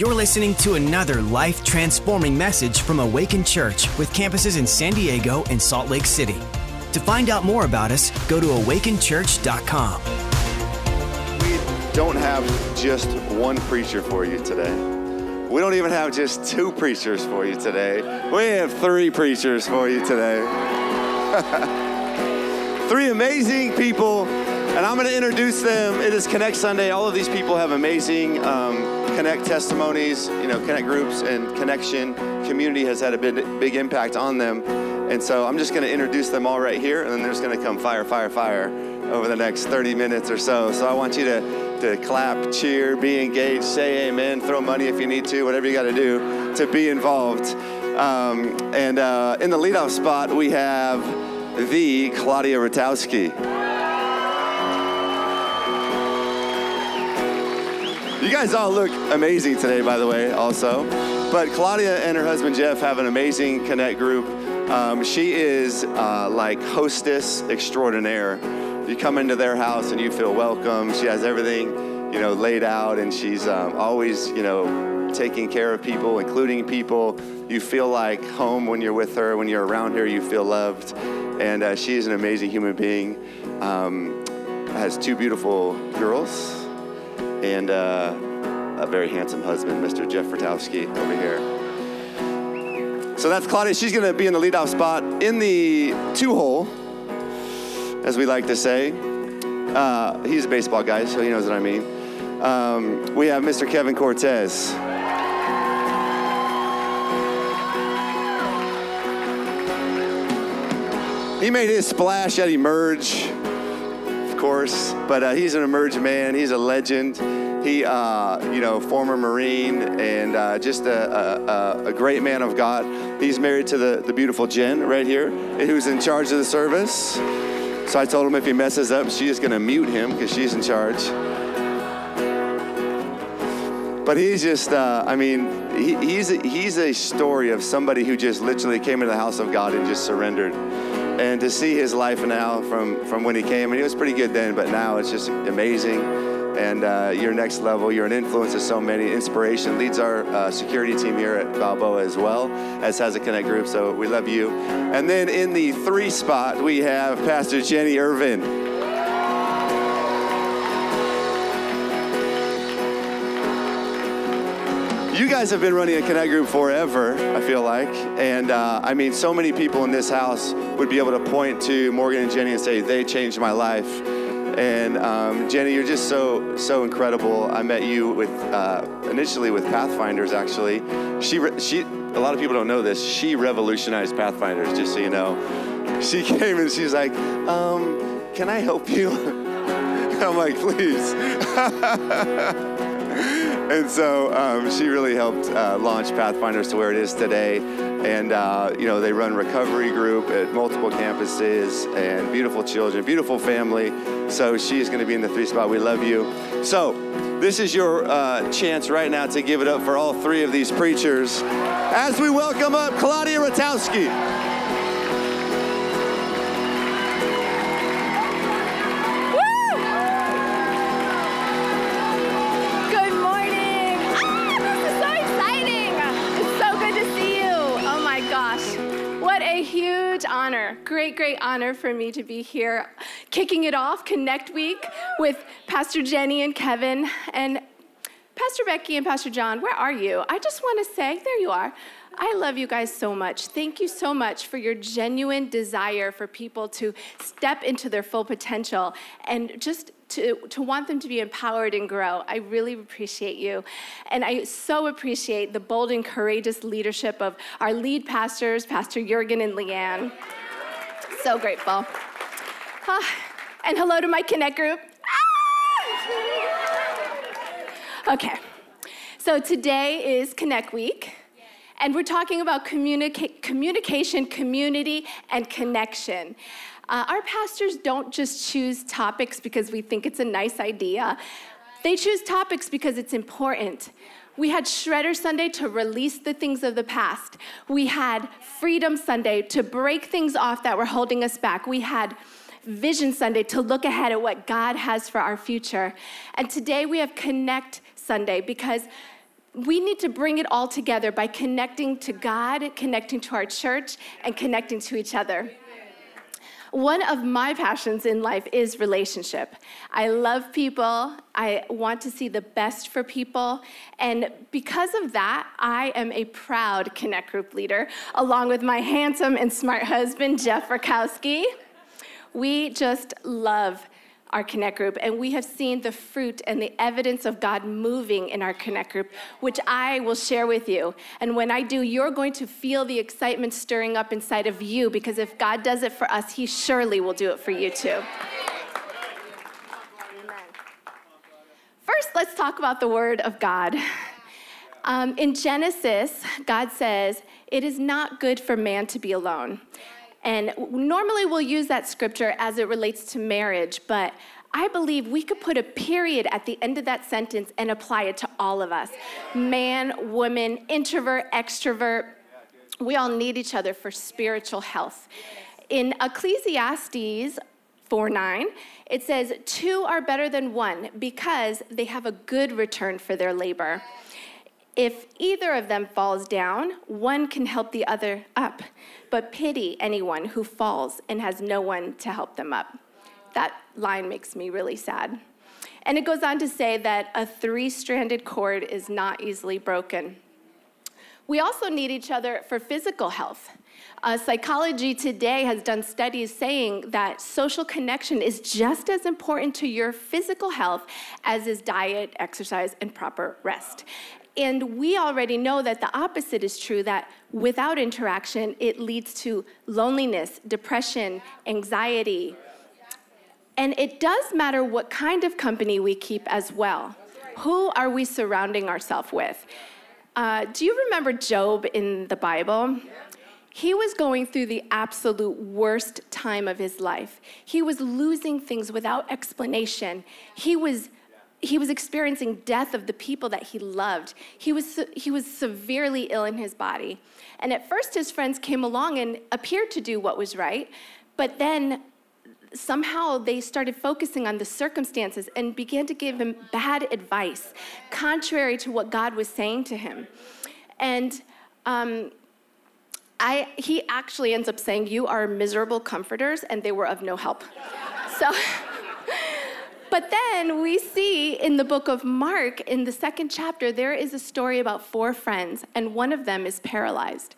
You're listening to another life transforming message from Awaken Church with campuses in San Diego and Salt Lake City. To find out more about us, go to awakenchurch.com. We don't have just one preacher for you today. We don't even have just two preachers for you today. We have three preachers for you today. three amazing people and I'm going to introduce them. It is Connect Sunday. All of these people have amazing um, Connect testimonies, you know, Connect groups and connection. Community has had a big, big impact on them. And so I'm just going to introduce them all right here, and then there's going to come fire, fire, fire over the next 30 minutes or so. So I want you to, to clap, cheer, be engaged, say amen, throw money if you need to, whatever you got to do to be involved. Um, and uh, in the leadoff spot, we have the Claudia Rutkowski. You guys all look amazing today, by the way, also. But Claudia and her husband Jeff have an amazing Connect group. Um, she is uh, like hostess extraordinaire. You come into their house and you feel welcome. She has everything, you know, laid out, and she's um, always, you know, taking care of people, including people. You feel like home when you're with her. When you're around her, you feel loved. And uh, she is an amazing human being. Um, has two beautiful girls and uh, a very handsome husband, Mr. Jeff Rutkowski, over here. So that's Claudia. She's going to be in the leadoff spot in the two hole, as we like to say. Uh, he's a baseball guy, so he knows what I mean. Um, we have Mr. Kevin Cortes. He made his splash at Emerge course, but uh, he's an emerging man. He's a legend. He, uh, you know, former Marine and uh, just a, a, a, great man of God. He's married to the, the beautiful Jen right here, who's in charge of the service. So I told him if he messes up, she's going to mute him because she's in charge. But he's just, uh, I mean, he, he's, a, he's a story of somebody who just literally came into the house of God and just surrendered and to see his life now from, from when he came, and he was pretty good then, but now it's just amazing. And uh, your next level, you're an influence to so many. Inspiration leads our uh, security team here at Balboa as well, as has a Connect group. So we love you. And then in the three spot, we have Pastor Jenny Ervin. You guys have been running a Connect group forever, I feel like. And uh, I mean, so many people in this house would be able to point to Morgan and Jenny and say, they changed my life. And um, Jenny, you're just so, so incredible. I met you with, uh, initially with Pathfinders, actually. She, she, a lot of people don't know this. She revolutionized Pathfinders, just so you know. She came and she's like, um, can I help you? I'm like, please. and so um, she really helped uh, launch Pathfinders to where it is today. And, uh, you know, they run recovery group at multiple campuses and beautiful children, beautiful family. So she's going to be in the three spot. We love you. So this is your uh, chance right now to give it up for all three of these preachers as we welcome up Claudia Rutkowski. Great, great honor for me to be here, kicking it off, Connect Week, with Pastor Jenny and Kevin. And Pastor Becky and Pastor John, where are you? I just want to say, there you are. I love you guys so much. Thank you so much for your genuine desire for people to step into their full potential and just to, to want them to be empowered and grow. I really appreciate you. And I so appreciate the bold and courageous leadership of our lead pastors, Pastor Jurgen and Leanne. So grateful. Ah, and hello to my Connect group. Ah! Okay, so today is Connect Week, and we're talking about communica- communication, community, and connection. Uh, our pastors don't just choose topics because we think it's a nice idea. They choose topics because it's important. We had Shredder Sunday to release the things of the past. We had Freedom Sunday to break things off that were holding us back. We had Vision Sunday to look ahead at what God has for our future. And today we have Connect Sunday because we need to bring it all together by connecting to God, connecting to our church, and connecting to each other. One of my passions in life is relationship. I love people. I want to see the best for people. And because of that, I am a proud Connect Group leader, along with my handsome and smart husband, Jeff Rutkowski. We just love our Connect group, and we have seen the fruit and the evidence of God moving in our Connect group, which I will share with you. And when I do, you're going to feel the excitement stirring up inside of you because if God does it for us, He surely will do it for you too. First, let's talk about the Word of God. Um, in Genesis, God says, It is not good for man to be alone. And normally we'll use that scripture as it relates to marriage, but I believe we could put a period at the end of that sentence and apply it to all of us man, woman, introvert, extrovert. We all need each other for spiritual health. In Ecclesiastes 4 9, it says, Two are better than one because they have a good return for their labor. If either of them falls down, one can help the other up but pity anyone who falls and has no one to help them up. That line makes me really sad. And it goes on to say that a three stranded cord is not easily broken. We also need each other for physical health. Uh, psychology today has done studies saying that social connection is just as important to your physical health as is diet, exercise, and proper rest. And we already know that the opposite is true that without interaction, it leads to loneliness, depression, anxiety. And it does matter what kind of company we keep as well. Who are we surrounding ourselves with? Uh, do you remember Job in the Bible? He was going through the absolute worst time of his life. He was losing things without explanation. He was he was experiencing death of the people that he loved. He was, he was severely ill in his body. And at first, his friends came along and appeared to do what was right, but then somehow they started focusing on the circumstances and began to give him bad advice, contrary to what God was saying to him. And um, I, he actually ends up saying, You are miserable comforters, and they were of no help. So. But then we see in the book of Mark, in the second chapter, there is a story about four friends, and one of them is paralyzed.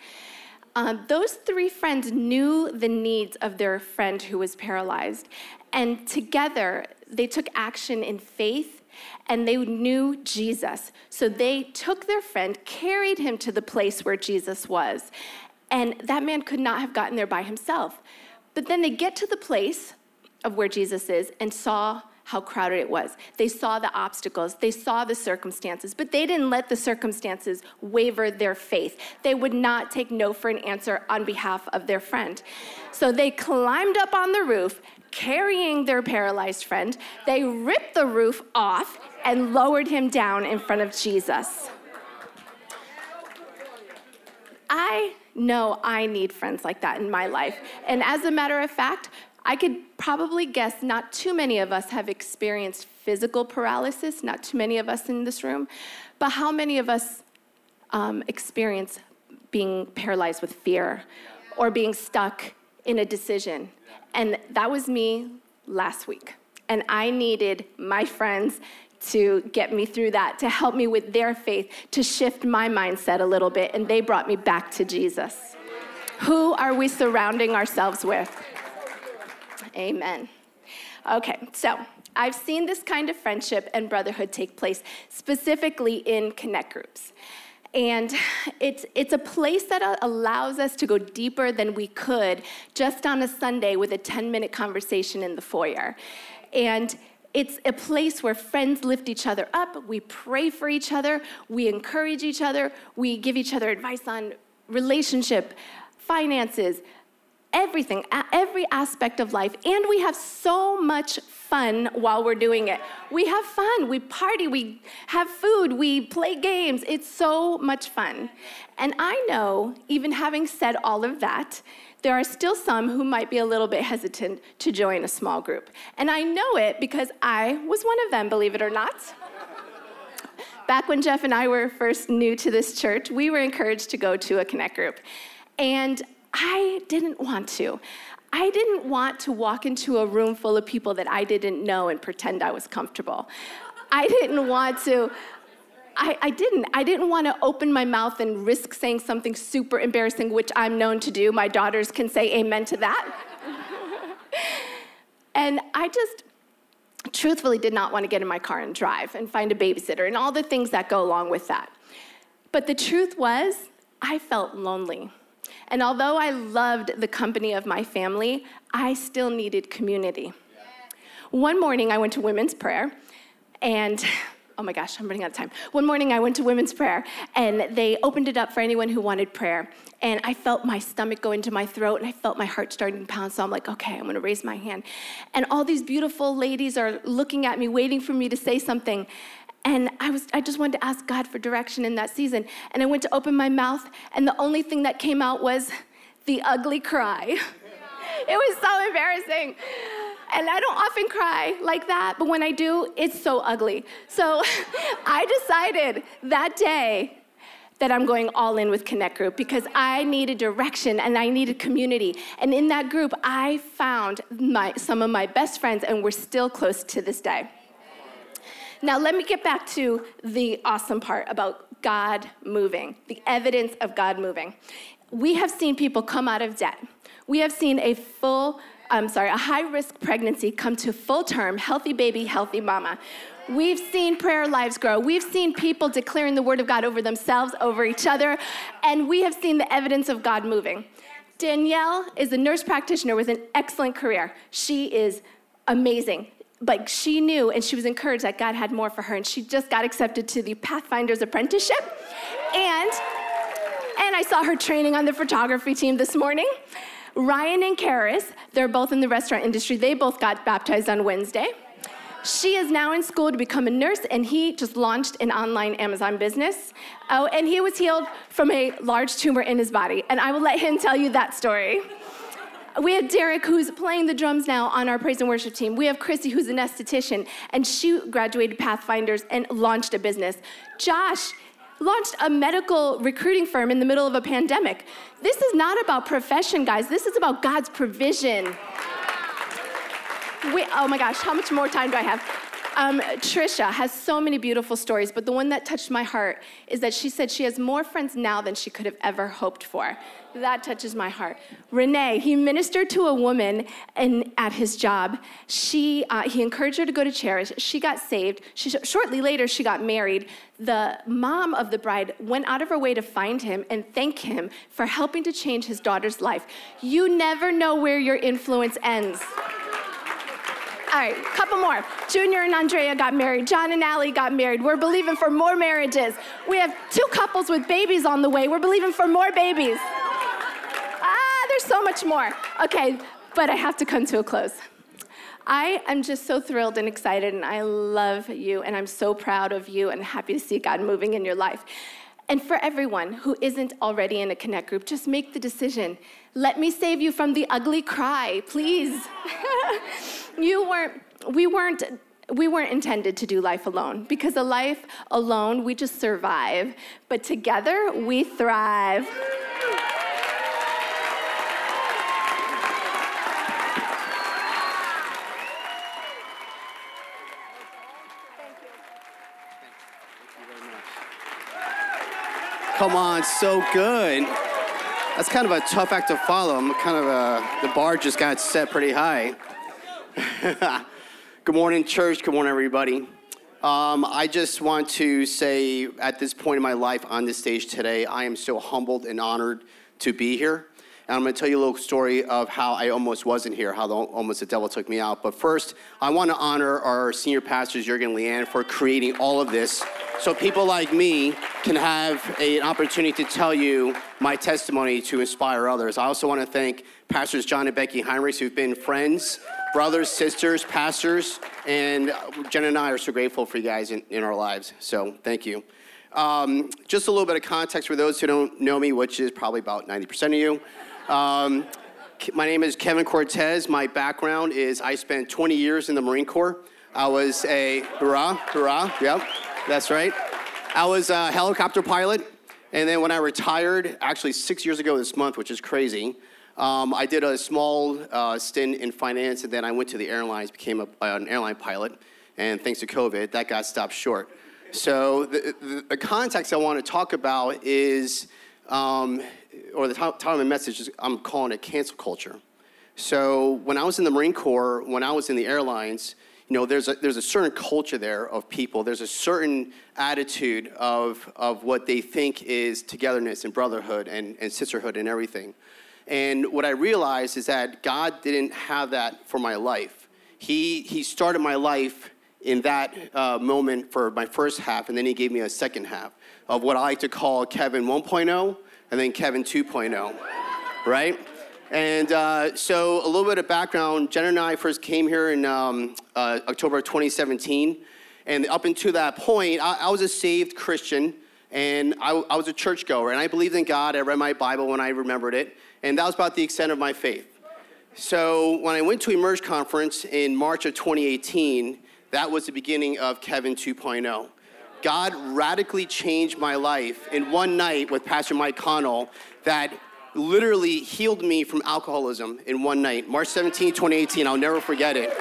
Um, those three friends knew the needs of their friend who was paralyzed, and together they took action in faith and they knew Jesus. So they took their friend, carried him to the place where Jesus was, and that man could not have gotten there by himself. But then they get to the place of where Jesus is and saw how crowded it was. They saw the obstacles, they saw the circumstances, but they didn't let the circumstances waver their faith. They would not take no for an answer on behalf of their friend. So they climbed up on the roof, carrying their paralyzed friend. They ripped the roof off and lowered him down in front of Jesus. I know I need friends like that in my life. And as a matter of fact, I could probably guess not too many of us have experienced physical paralysis, not too many of us in this room, but how many of us um, experience being paralyzed with fear or being stuck in a decision? And that was me last week. And I needed my friends to get me through that, to help me with their faith, to shift my mindset a little bit, and they brought me back to Jesus. Who are we surrounding ourselves with? Amen. Okay, so I've seen this kind of friendship and brotherhood take place specifically in connect groups. And it's, it's a place that allows us to go deeper than we could just on a Sunday with a 10 minute conversation in the foyer. And it's a place where friends lift each other up, we pray for each other, we encourage each other, we give each other advice on relationship, finances, everything, every aspect of life. And we have so much fun while we're doing it. We have fun, we party, we have food, we play games. It's so much fun. And I know, even having said all of that, there are still some who might be a little bit hesitant to join a small group. And I know it because I was one of them, believe it or not. Back when Jeff and I were first new to this church, we were encouraged to go to a connect group. And I didn't want to. I didn't want to walk into a room full of people that I didn't know and pretend I was comfortable. I didn't want to. I, I, didn't. I didn't want to open my mouth and risk saying something super embarrassing, which I'm known to do. My daughters can say amen to that. and I just truthfully did not want to get in my car and drive and find a babysitter and all the things that go along with that. But the truth was, I felt lonely. And although I loved the company of my family, I still needed community. One morning, I went to women's prayer, and oh my gosh, I'm running out of time. One morning, I went to women's prayer, and they opened it up for anyone who wanted prayer. And I felt my stomach go into my throat, and I felt my heart starting to pound. So I'm like, okay, I'm gonna raise my hand. And all these beautiful ladies are looking at me, waiting for me to say something. And I, was, I just wanted to ask God for direction in that season. And I went to open my mouth, and the only thing that came out was the ugly cry. it was so embarrassing. And I don't often cry like that, but when I do, it's so ugly. So I decided that day that I'm going all in with Connect Group because I needed direction and I needed community. And in that group, I found my, some of my best friends, and we're still close to this day. Now, let me get back to the awesome part about God moving, the evidence of God moving. We have seen people come out of debt. We have seen a full, I'm sorry, a high risk pregnancy come to full term, healthy baby, healthy mama. We've seen prayer lives grow. We've seen people declaring the word of God over themselves, over each other, and we have seen the evidence of God moving. Danielle is a nurse practitioner with an excellent career. She is amazing but she knew and she was encouraged that God had more for her, and she just got accepted to the Pathfinder's apprenticeship. And and I saw her training on the photography team this morning. Ryan and Karis, they're both in the restaurant industry. They both got baptized on Wednesday. She is now in school to become a nurse, and he just launched an online Amazon business. Oh, and he was healed from a large tumor in his body. And I will let him tell you that story. We have Derek, who's playing the drums now on our praise and worship team. We have Chrissy, who's an esthetician, and she graduated Pathfinders and launched a business. Josh launched a medical recruiting firm in the middle of a pandemic. This is not about profession, guys. This is about God's provision. We, oh my gosh, how much more time do I have? Um, Trisha has so many beautiful stories, but the one that touched my heart is that she said she has more friends now than she could have ever hoped for. That touches my heart. Renee, he ministered to a woman in, at his job. She, uh, he encouraged her to go to church. She got saved. She, shortly later, she got married. The mom of the bride went out of her way to find him and thank him for helping to change his daughter's life. You never know where your influence ends. All right, couple more. Junior and Andrea got married. John and Allie got married. We're believing for more marriages. We have two couples with babies on the way. We're believing for more babies there's so much more. Okay, but I have to come to a close. I am just so thrilled and excited, and I love you, and I'm so proud of you, and happy to see God moving in your life. And for everyone who isn't already in a Connect group, just make the decision. Let me save you from the ugly cry, please. you weren't, we weren't we weren't intended to do life alone because a life alone we just survive but together we thrive Come on, so good. That's kind of a tough act to follow. I'm kind of a, the bar just got set pretty high. good morning, church. Good morning, everybody. Um, I just want to say at this point in my life on this stage today, I am so humbled and honored to be here. And I'm going to tell you a little story of how I almost wasn't here, how the, almost the devil took me out. But first, I want to honor our senior pastors, Jurgen Leanne, for creating all of this so people like me can have a, an opportunity to tell you my testimony to inspire others. I also want to thank Pastors John and Becky Heinrichs, who've been friends, brothers, sisters, pastors, and Jen and I are so grateful for you guys in, in our lives. So thank you. Um, just a little bit of context for those who don't know me, which is probably about 90% of you. Um, my name is Kevin Cortes. My background is I spent 20 years in the Marine Corps. I was a, hurrah, hurrah, yep, that's right. I was a helicopter pilot. And then when I retired, actually six years ago this month, which is crazy, um, I did a small uh, stint in finance, and then I went to the airlines, became a, an airline pilot. And thanks to COVID, that got stopped short. So the, the, the context I want to talk about is, um, or the title of my message is, I'm calling it cancel culture. So when I was in the Marine Corps, when I was in the airlines, you know, there's a, there's a certain culture there of people. There's a certain attitude of, of what they think is togetherness and brotherhood and, and sisterhood and everything. And what I realized is that God didn't have that for my life. He, he started my life in that uh, moment for my first half, and then he gave me a second half of what I like to call Kevin 1.0 and then Kevin 2.0, right? And uh, so, a little bit of background Jen and I first came here in um, uh, October 2017. And up until that point, I, I was a saved Christian and I, I, was a churchgoer. And I believed in God. I read my Bible when I remembered it. And that was about the extent of my faith. So, when I went to Emerge Conference in March of 2018, that was the beginning of Kevin 2.0. God radically changed my life in one night with Pastor Mike Connell that literally healed me from alcoholism in one night. March 17, 2018, I'll never forget it.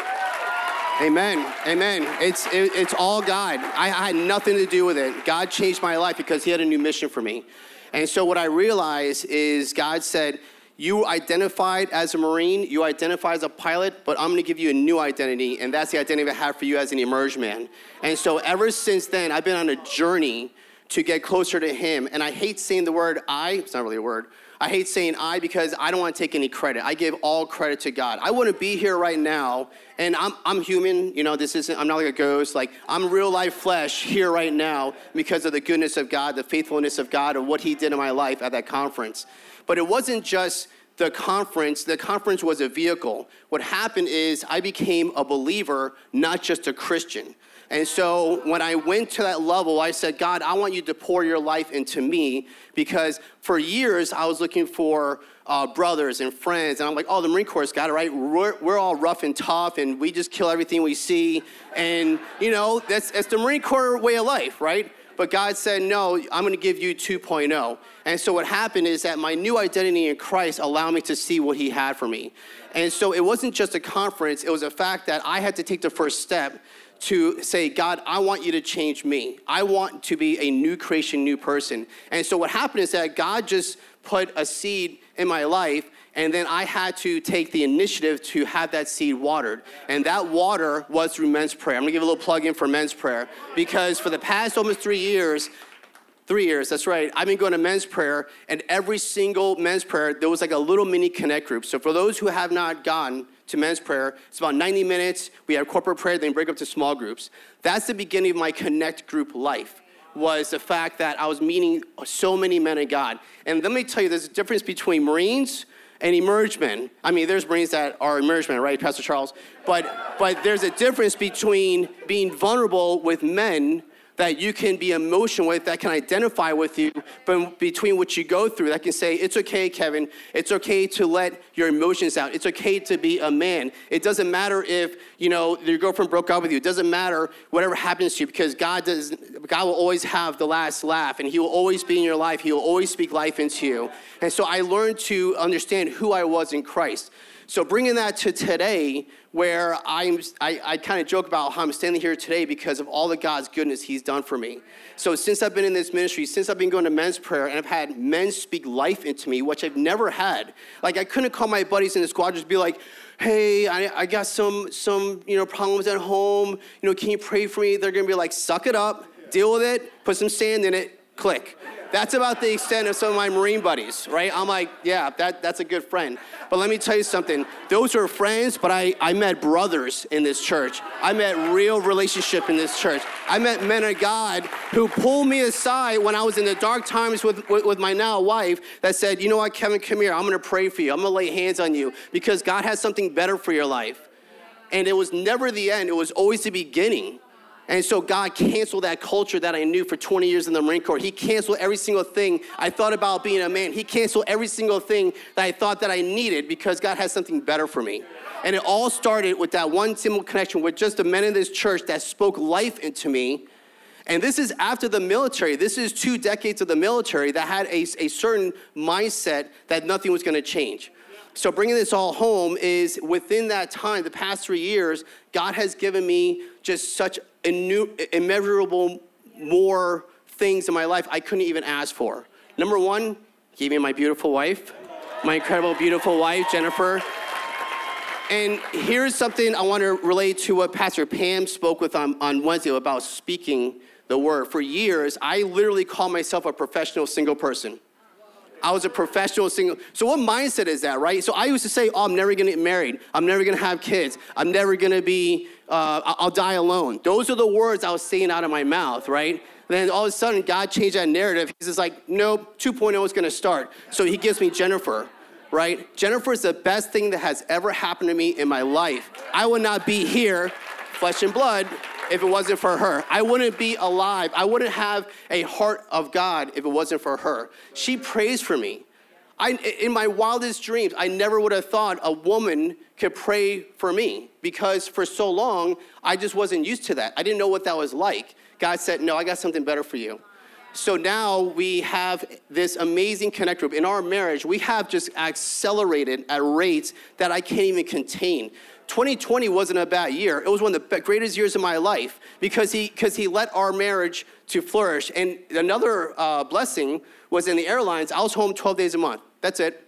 Amen. Amen. It's, it, it's all God. I, I had nothing to do with it. God changed my life because He had a new mission for me. And so, what I realized is God said, You identified as a Marine, you identified as a pilot, but I'm gonna give you a new identity, and that's the identity I have for you as an emerge man. And so, ever since then, I've been on a journey to get closer to Him. And I hate saying the word I, it's not really a word, I hate saying I because I don't want to take any credit. I give all credit to God. I want to be here right now, and I'm, I'm human. You know, this isn't, I'm not like a ghost. Like, I'm real life flesh here right now because of the goodness of God, the faithfulness of God, and what He did in my life at that conference. But it wasn't just the conference, the conference was a vehicle. What happened is I became a believer, not just a Christian. And so when I went to that level, I said, God, I want you to pour your life into me because for years I was looking for uh, brothers and friends. And I'm like, oh, the Marine Corps got it right. We're, we're all rough and tough and we just kill everything we see. And, you know, that's, that's the Marine Corps way of life, right? But God said, no, I'm going to give you 2.0. And so what happened is that my new identity in Christ allowed me to see what He had for me. And so it wasn't just a conference, it was a fact that I had to take the first step to say, God, I want you to change me. I want to be a new creation, new person. And so what happened is that God just put a seed in my life, and then I had to take the initiative to have that seed watered. And that water was through men's prayer. I'm gonna give a little plug in for men's prayer because for the past almost three years, Three years, that's right. I've been going to men's prayer, and every single men's prayer, there was like a little mini connect group. So for those who have not gone to men's prayer. It's about 90 minutes. We have corporate prayer, then break up to small groups. That's the beginning of my connect group life. Was the fact that I was meeting so many men of God. And let me tell you, there's a difference between Marines and emergemen. I mean, there's Marines that are emergemen, right, Pastor Charles? But but there's a difference between being vulnerable with men that you can be emotional with, that can identify with you, but between what you go through, that can say, it's okay, Kevin. It's okay to let your emotions out. It's okay to be a man. It doesn't matter if, you know, your girlfriend broke up with you. It doesn't matter whatever happens to you because God does God will always have the last laugh and he will always be in your life. He will always speak life into you. And so I learned to understand who I was in Christ. So bringing that to today, where I'm, I, I kind of joke about how I'm standing here today because of all the God's goodness He's done for me. So since I've been in this ministry, since I've been going to men's prayer, and I've had men speak life into me, which I've never had. Like I couldn't call my buddies in the squad just be like, "Hey, I, I got some some you know problems at home. You know, can you pray for me?" They're gonna be like, "Suck it up, deal with it, put some sand in it, click." That's about the extent of some of my Marine buddies, right? I'm like, yeah, that, that's a good friend. But let me tell you something. Those are friends, but I, I met brothers in this church. I met real relationship in this church. I met men of God who pulled me aside when I was in the dark times with, with, with my now wife that said, you know what, Kevin, come here. I'm going to pray for you. I'm going to lay hands on you because God has something better for your life. And it was never the end. It was always the beginning. And so God canceled that culture that I knew for 20 years in the Marine Corps. He canceled every single thing I thought about being a man. He canceled every single thing that I thought that I needed because God has something better for me. And it all started with that one simple connection with just the men in this church that spoke life into me. And this is after the military. This is two decades of the military that had a, a certain mindset that nothing was going to change. So, bringing this all home is within that time, the past three years, God has given me just such immeasurable more things in my life I couldn't even ask for. Number one, gave me my beautiful wife, my incredible, beautiful wife, Jennifer. And here's something I want to relate to what Pastor Pam spoke with on, on Wednesday about speaking the word. For years, I literally called myself a professional single person. I was a professional single. So what mindset is that, right? So I used to say, oh, I'm never gonna get married. I'm never gonna have kids. I'm never gonna be, uh, I'll die alone. Those are the words I was saying out of my mouth, right? Then all of a sudden, God changed that narrative. He's just like, nope, 2.0 is gonna start. So he gives me Jennifer, right? Jennifer is the best thing that has ever happened to me in my life. I would not be here, flesh and blood, if it wasn't for her. I wouldn't be alive. I wouldn't have a heart of God if it wasn't for her. She prays for me. I, in my wildest dreams, I never would have thought a woman could pray for me because for so long, I just wasn't used to that. I didn't know what that was like. God said, No, I got something better for you. So now we have this amazing connect group. In our marriage, we have just accelerated at rates that I can't even contain. 2020 wasn't a bad year. It was one of the greatest years of my life because he, because he let our marriage to flourish. And another uh, blessing was in the airlines. I was home 12 days a month. That's it,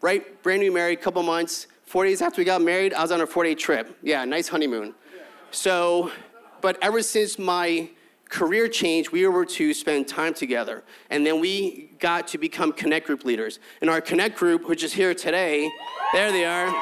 right? Brand new married, couple months. Four days after we got married, I was on a four-day trip. Yeah, nice honeymoon. So, but ever since my career change, we were to spend time together. And then we got to become Connect Group leaders. And our Connect Group, which is here today, there they are.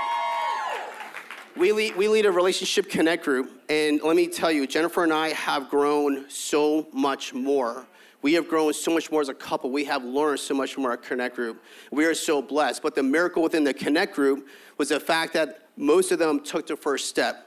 We lead, we lead a relationship connect group, and let me tell you, Jennifer and I have grown so much more. We have grown so much more as a couple. We have learned so much from our connect group. We are so blessed. But the miracle within the connect group was the fact that most of them took the first step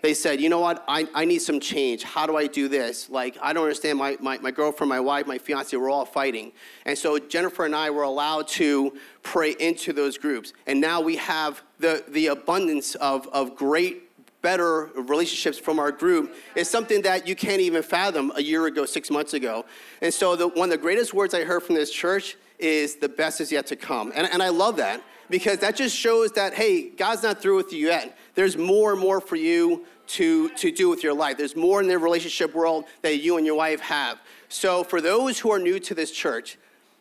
they said, you know what, I, I need some change. How do I do this? Like, I don't understand. My, my, my girlfriend, my wife, my fiance, we're all fighting. And so Jennifer and I were allowed to pray into those groups. And now we have the, the abundance of, of great, better relationships from our group is something that you can't even fathom a year ago, six months ago. And so the, one of the greatest words I heard from this church is the best is yet to come. And, and I love that because that just shows that, hey, God's not through with you yet. There's more and more for you to, to do with your life. There's more in the relationship world that you and your wife have. So, for those who are new to this church,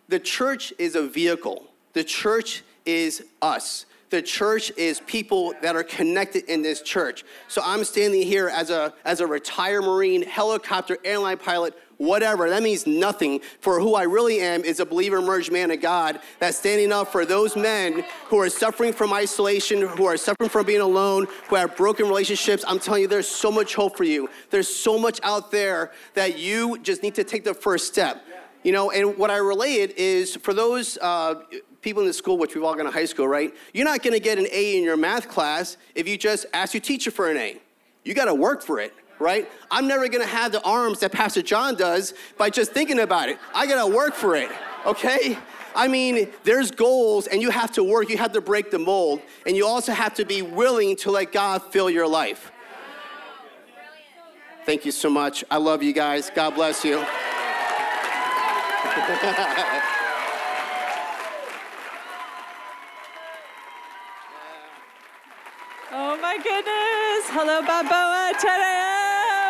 the church is a vehicle, the church is us. The church is people that are connected in this church. So I'm standing here as a, as a retired Marine, helicopter, airline pilot, whatever. That means nothing. For who I really am is a believer, merged man of God that's standing up for those men who are suffering from isolation, who are suffering from being alone, who have broken relationships. I'm telling you, there's so much hope for you. There's so much out there that you just need to take the first step. You know, and what I relate is for those uh, people in the school, which we've all gone to high school, right? You're not going to get an A in your math class if you just ask your teacher for an A. You got to work for it right? I'm never gonna have the arms that Pastor John does by just thinking about it. I gotta work for it, okay? I mean, there's goals and you have to work, you have to break the mold, and you also have to be willing to let God fill your life. Thank you so much. I love you guys. God bless you. oh my goodness. Hello, Balboa.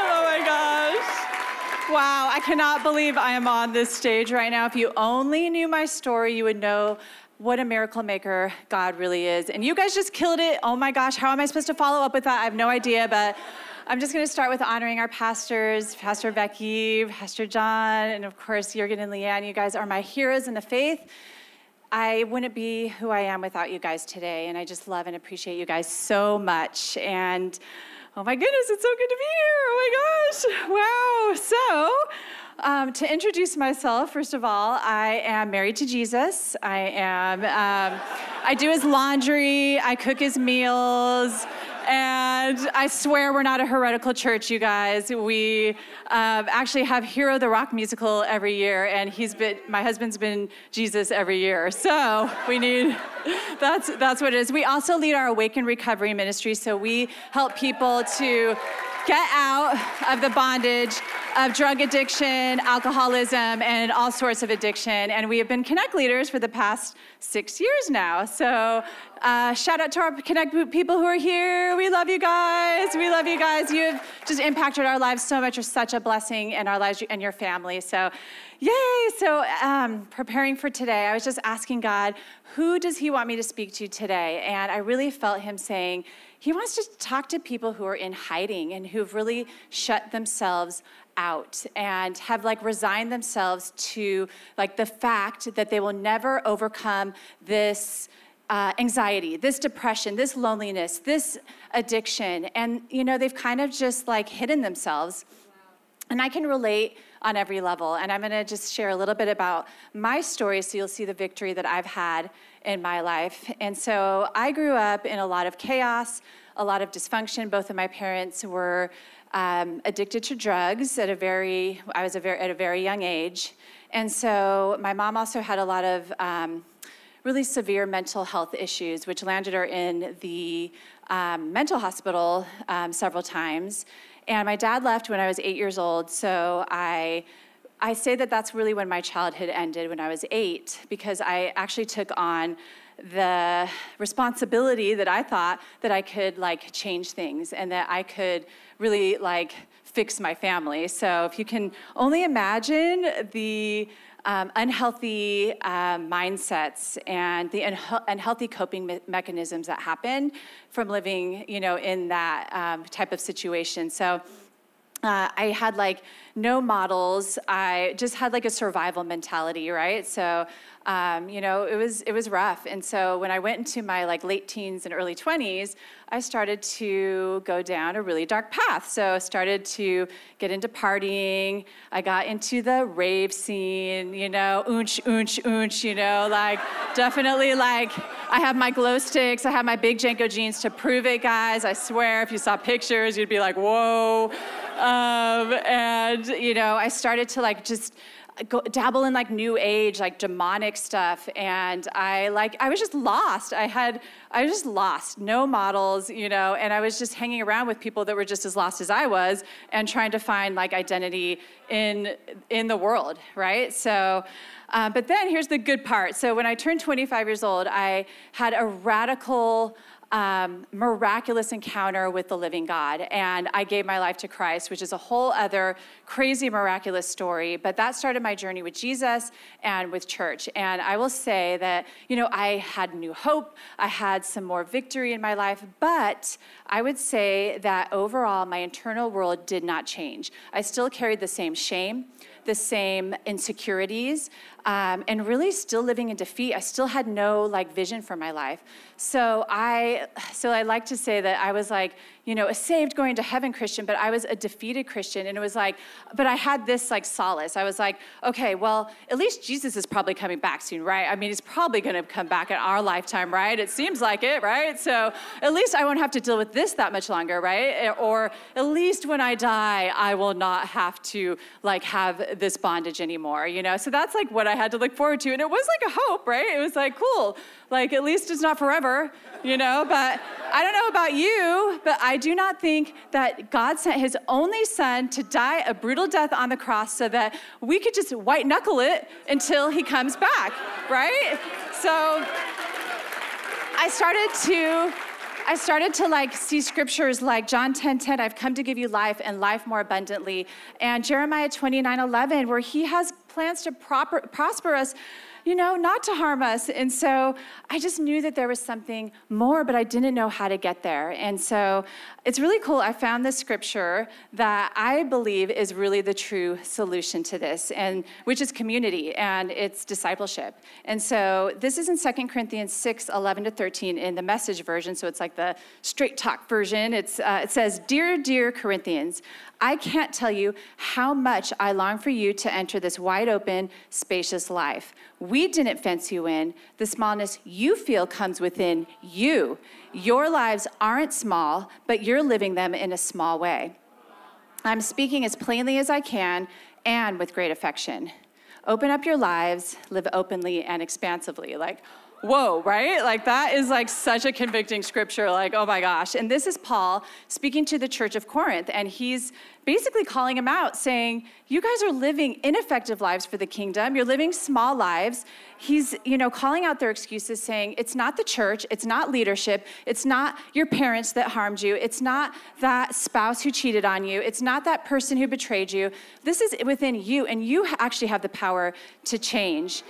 Oh my gosh! Wow, I cannot believe I am on this stage right now. If you only knew my story, you would know what a miracle maker God really is. And you guys just killed it. Oh my gosh, how am I supposed to follow up with that? I have no idea, but I'm just going to start with honoring our pastors, Pastor Becky, Pastor John, and of course, Jurgen and Leanne. You guys are my heroes in the faith. I wouldn't be who I am without you guys today, and I just love and appreciate you guys so much. And Oh my goodness, it's so good to be here. Oh my gosh. Wow. So, um, to introduce myself, first of all, I am married to Jesus. I am, um, I do his laundry, I cook his meals. And I swear we're not a heretical church, you guys. We um, actually have Hero the Rock musical every year, and he's been my husband's been Jesus every year. So we need that's that's what it is. We also lead our Awaken Recovery ministry, so we help people to get out of the bondage of drug addiction, alcoholism, and all sorts of addiction. And we have been Connect leaders for the past six years now. So uh, shout out to our Connect people who are here. We love you guys. We love you guys. You have just impacted our lives so much. You're such a blessing in our lives and your family. So, yay. So, um, preparing for today, I was just asking God, who does He want me to speak to today? And I really felt Him saying, He wants to talk to people who are in hiding and who've really shut themselves out and have like resigned themselves to like the fact that they will never overcome this uh, anxiety, this depression, this loneliness, this addiction. And, you know, they've kind of just like hidden themselves. And I can relate on every level. And I'm going to just share a little bit about my story so you'll see the victory that I've had in my life. And so I grew up in a lot of chaos, a lot of dysfunction. Both of my parents were um, addicted to drugs at a very, I was a very, at a very young age. And so my mom also had a lot of, um, really severe mental health issues, which landed her in the um, mental hospital um, several times. And my dad left when I was eight years old, so I. I say that that's really when my childhood ended when I was eight, because I actually took on the responsibility that I thought that I could like change things and that I could really like fix my family. So if you can only imagine the um, unhealthy um, mindsets and the unhealthy coping me- mechanisms that happen from living, you know, in that um, type of situation. So. Uh, I had like no models. I just had like a survival mentality, right? So um, you know, it was it was rough. And so when I went into my like late teens and early 20s, I started to go down a really dark path. So I started to get into partying. I got into the rave scene, you know, oonch, oonch, oonch, you know, like definitely like I have my glow sticks, I have my big JNCO jeans to prove it, guys. I swear, if you saw pictures, you'd be like, whoa. Um, and you know, I started to like just go, dabble in like new age, like demonic stuff. And I like, I was just lost. I had, I was just lost, no models, you know, and I was just hanging around with people that were just as lost as I was and trying to find like identity in, in the world, right? So, uh, but then here's the good part. So when I turned 25 years old, I had a radical um, miraculous encounter with the living God. And I gave my life to Christ, which is a whole other crazy, miraculous story. But that started my journey with Jesus and with church. And I will say that, you know, I had new hope, I had some more victory in my life, but I would say that overall, my internal world did not change. I still carried the same shame the same insecurities um, and really still living in defeat i still had no like vision for my life so i so i like to say that i was like you know, a saved going to heaven Christian, but I was a defeated Christian. And it was like, but I had this like solace. I was like, okay, well, at least Jesus is probably coming back soon, right? I mean, he's probably going to come back in our lifetime, right? It seems like it, right? So at least I won't have to deal with this that much longer, right? Eh, or at least when I die, I will not have to like have this bondage anymore, you know? So that's like what I had to look forward to. And it was like a hope, right? It was like, cool, like at least it's not forever, you know? But I don't know about you, but I do not think that God sent his only son to die a brutal death on the cross so that we could just white knuckle it until he comes back, right? So I started to I started to like see scriptures like John 10 10, I've come to give you life and life more abundantly. And Jeremiah 29 11, where he has plans to proper, prosper us you know, not to harm us. And so I just knew that there was something more, but I didn't know how to get there. And so it's really cool. I found this scripture that I believe is really the true solution to this, and which is community and it's discipleship. And so this is in 2 Corinthians 6, 11 to 13 in the message version. So it's like the straight talk version. It's, uh, it says, Dear, dear Corinthians, I can't tell you how much I long for you to enter this wide open, spacious life. We didn't fence you in. The smallness you feel comes within you. Your lives aren't small, but you're living them in a small way. I'm speaking as plainly as I can and with great affection. Open up your lives, live openly and expansively. Like, whoa, right? Like that is like such a convicting scripture. Like, oh my gosh. And this is Paul speaking to the church of Corinth, and he's basically calling them out, saying, You guys are living ineffective lives for the kingdom. You're living small lives. He's, you know, calling out their excuses, saying, It's not the church, it's not leadership, it's not your parents that harmed you, it's not that spouse who cheated on you, it's not that person who betrayed you. This is within you, and you actually have the power to change.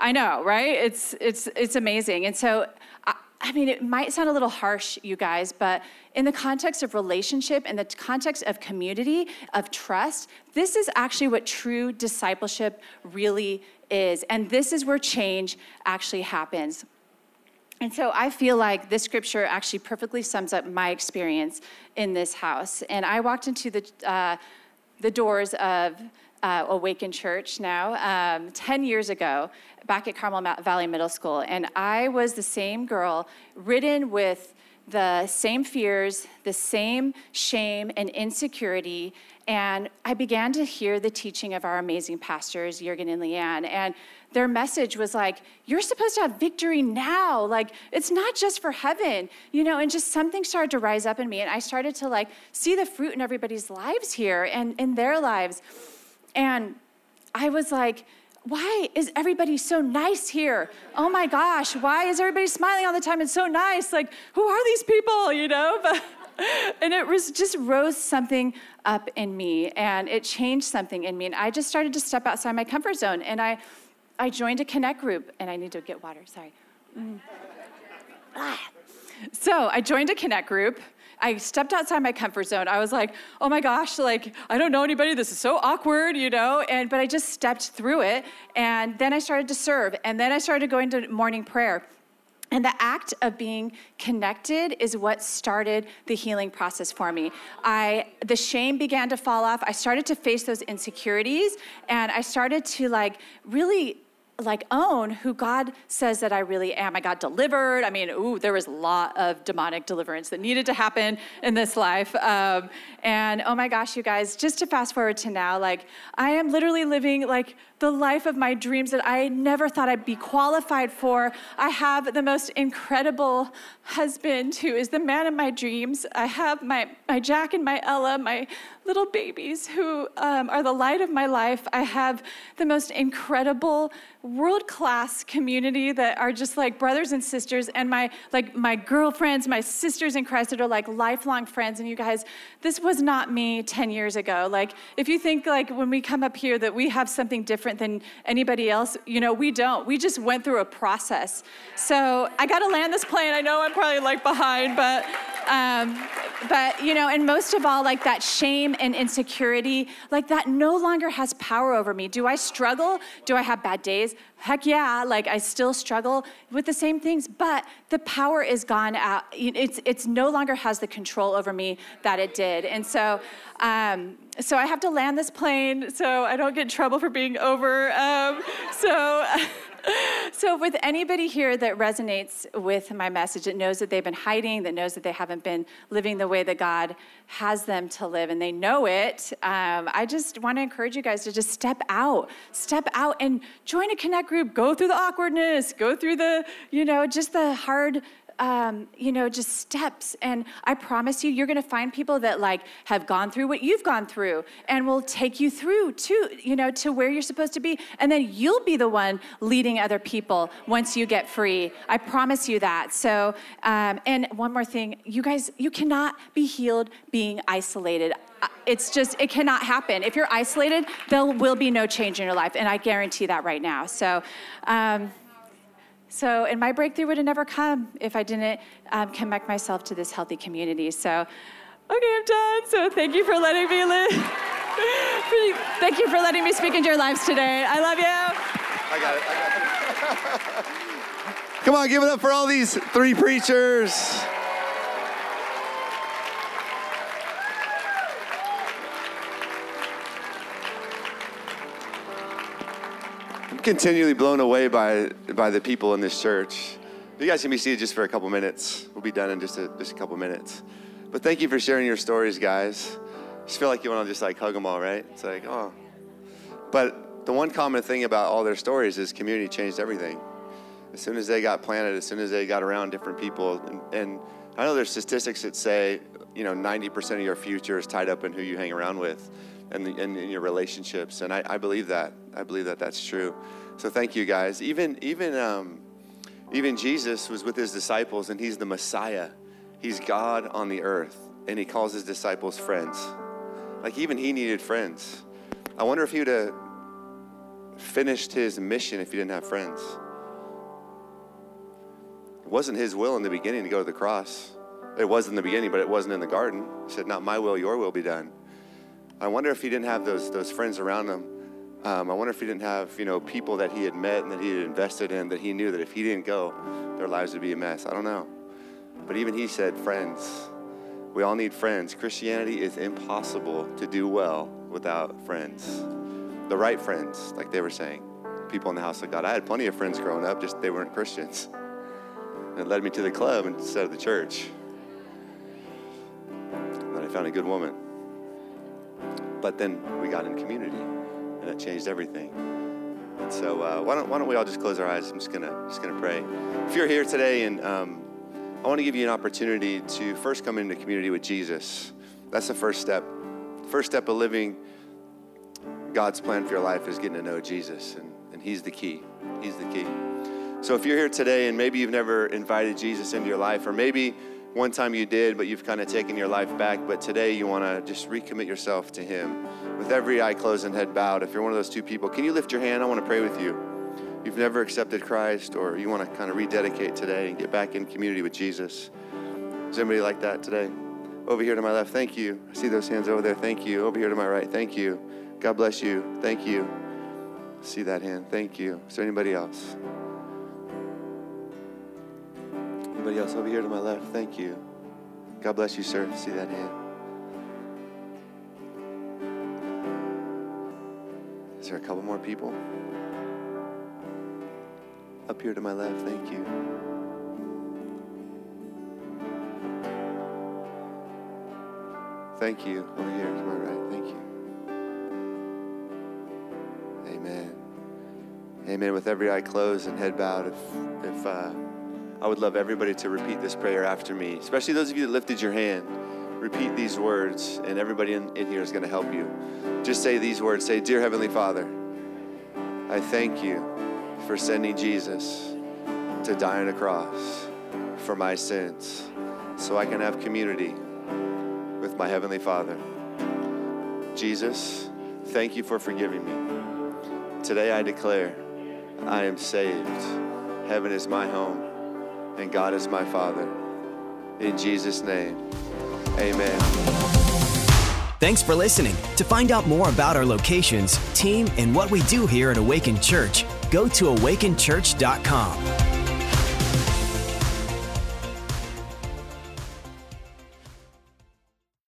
I know, right? It's it's it's amazing. And so I, I mean, it might sound a little harsh, you guys, but in the context of relationship, in the context of community, of trust, this is actually what true discipleship really is. And this is where change actually happens. And so I feel like this scripture actually perfectly sums up my experience in this house. And I walked into the, uh, the doors of uh, Awaken Church now um, 10 years ago back at Carmel Valley Middle School. And I was the same girl, ridden with the same fears, the same shame and insecurity. And I began to hear the teaching of our amazing pastors, Jurgen and Leanne. And their message was like, you're supposed to have victory now. Like, it's not just for heaven, you know, and just something started to rise up in me. And I started to like see the fruit in everybody's lives here and in their lives. And I was like, why is everybody so nice here? Oh my gosh, why is everybody smiling all the time and so nice? Like, who are these people, you know? But, and it was just rose something up in me and it changed something in me. And I just started to step outside my comfort zone and I, I joined a connect group and I need to get water, sorry. Mm. Ah. So I joined a connect group I stepped outside my comfort zone. I was like, oh my gosh, like, I don't know anybody. This is so awkward, you know? And, but I just stepped through it. And then I started to serve. And then I started going to morning prayer. And the act of being connected is what started the healing process for me. I the shame began to fall off. I started to face those insecurities and I started to like really like own who God says that I really am. I got delivered. I mean, ooh, there was a lot of demonic deliverance that needed to happen in this life. Um, and oh my gosh, you guys, just to fast forward to now, like I am literally living like the life of my dreams that I never thought I'd be qualified for. I have the most incredible husband who is the man of my dreams. I have my, my Jack and my Ella, my little babies who um, are the light of my life. I have the most incredible world class community that are just like brothers and sisters, and my like my girlfriends, my sisters in Christ that are like lifelong friends. And you guys, this was not me 10 years ago. Like, if you think like when we come up here that we have something different than anybody else, you know, we don't. We just went through a process. So I got to land this plane. I know I'm probably like behind, but um, but you know, and most of all, like that shame and insecurity, like that no longer has power over me. Do I struggle? Do I have bad days? Heck yeah, like I still struggle with the same things, but the power is gone out. It's it's no longer has the control over me that it did. And so um, so I have to land this plane so I don't get in trouble for being over. Um, so so, with anybody here that resonates with my message, that knows that they've been hiding, that knows that they haven't been living the way that God has them to live, and they know it, um, I just want to encourage you guys to just step out, step out and join a connect group. Go through the awkwardness, go through the, you know, just the hard um, you know, just steps. And I promise you, you're going to find people that like have gone through what you've gone through and will take you through to, you know, to where you're supposed to be. And then you'll be the one leading other people once you get free. I promise you that. So, um, and one more thing, you guys, you cannot be healed being isolated uh, it's just it cannot happen if you're isolated there will be no change in your life and i guarantee that right now so um, so, and my breakthrough would have never come if I didn't um, connect myself to this healthy community. So, okay, I'm done. So, thank you for letting me live. thank you for letting me speak into your lives today. I love you. I got it. I got it. Come on, give it up for all these three preachers. Continually blown away by, by the people in this church. You guys can be seated just for a couple minutes. We'll be done in just a, just a couple minutes. But thank you for sharing your stories, guys. Just feel like you want to just like hug them all, right? It's like, oh. But the one common thing about all their stories is community changed everything. As soon as they got planted, as soon as they got around different people, and, and I know there's statistics that say, you know, 90% of your future is tied up in who you hang around with and, in your relationships. And I, I, believe that. I believe that that's true. So thank you guys. Even, even, um, even Jesus was with his disciples and he's the Messiah. He's God on the earth and he calls his disciples friends. Like even he needed friends. I wonder if he would have finished his mission if he didn't have friends. It wasn't his will in the beginning to go to the cross. It was in the beginning, but it wasn't in the garden. He said, Not my will, your will be done. I wonder if he didn't have those, those friends around him. Um, I wonder if he didn't have, you know, people that he had met and that he had invested in that he knew that if he didn't go, their lives would be a mess. I don't know. But even he said, friends. We all need friends. Christianity is impossible to do well without friends. The right friends, like they were saying. People in the house of God. I had plenty of friends growing up, just they weren't Christians. And It led me to the club instead of the church. And then I found a good woman. But then we got in community, and it changed everything. And so uh, why, don't, why don't we all just close our eyes? I'm just gonna just gonna pray. If you're here today, and um, I want to give you an opportunity to first come into community with Jesus. That's the first step. First step of living God's plan for your life is getting to know Jesus, and, and He's the key. He's the key. So if you're here today and maybe you've never invited Jesus into your life, or maybe one time you did, but you've kind of taken your life back, but today you want to just recommit yourself to Him with every eye closed and head bowed. If you're one of those two people, can you lift your hand? I want to pray with you. You've never accepted Christ, or you want to kind of rededicate today and get back in community with Jesus. Is anybody like that today? Over here to my left, thank you. I see those hands over there, thank you. Over here to my right, thank you. God bless you, thank you. see that hand, thank you. Is there anybody else? Anybody else over here to my left? Thank you. God bless you, sir. See that hand? Is there a couple more people? Up here to my left, thank you. Thank you. Over here to my right, thank you. Amen. Amen. With every eye closed and head bowed, if, if, uh, I would love everybody to repeat this prayer after me, especially those of you that lifted your hand. Repeat these words, and everybody in, in here is going to help you. Just say these words Say, Dear Heavenly Father, I thank you for sending Jesus to die on a cross for my sins so I can have community with my Heavenly Father. Jesus, thank you for forgiving me. Today I declare I am saved. Heaven is my home and God is my Father. In Jesus' name, amen. Thanks for listening. To find out more about our locations, team, and what we do here at Awaken Church, go to awakenchurch.com.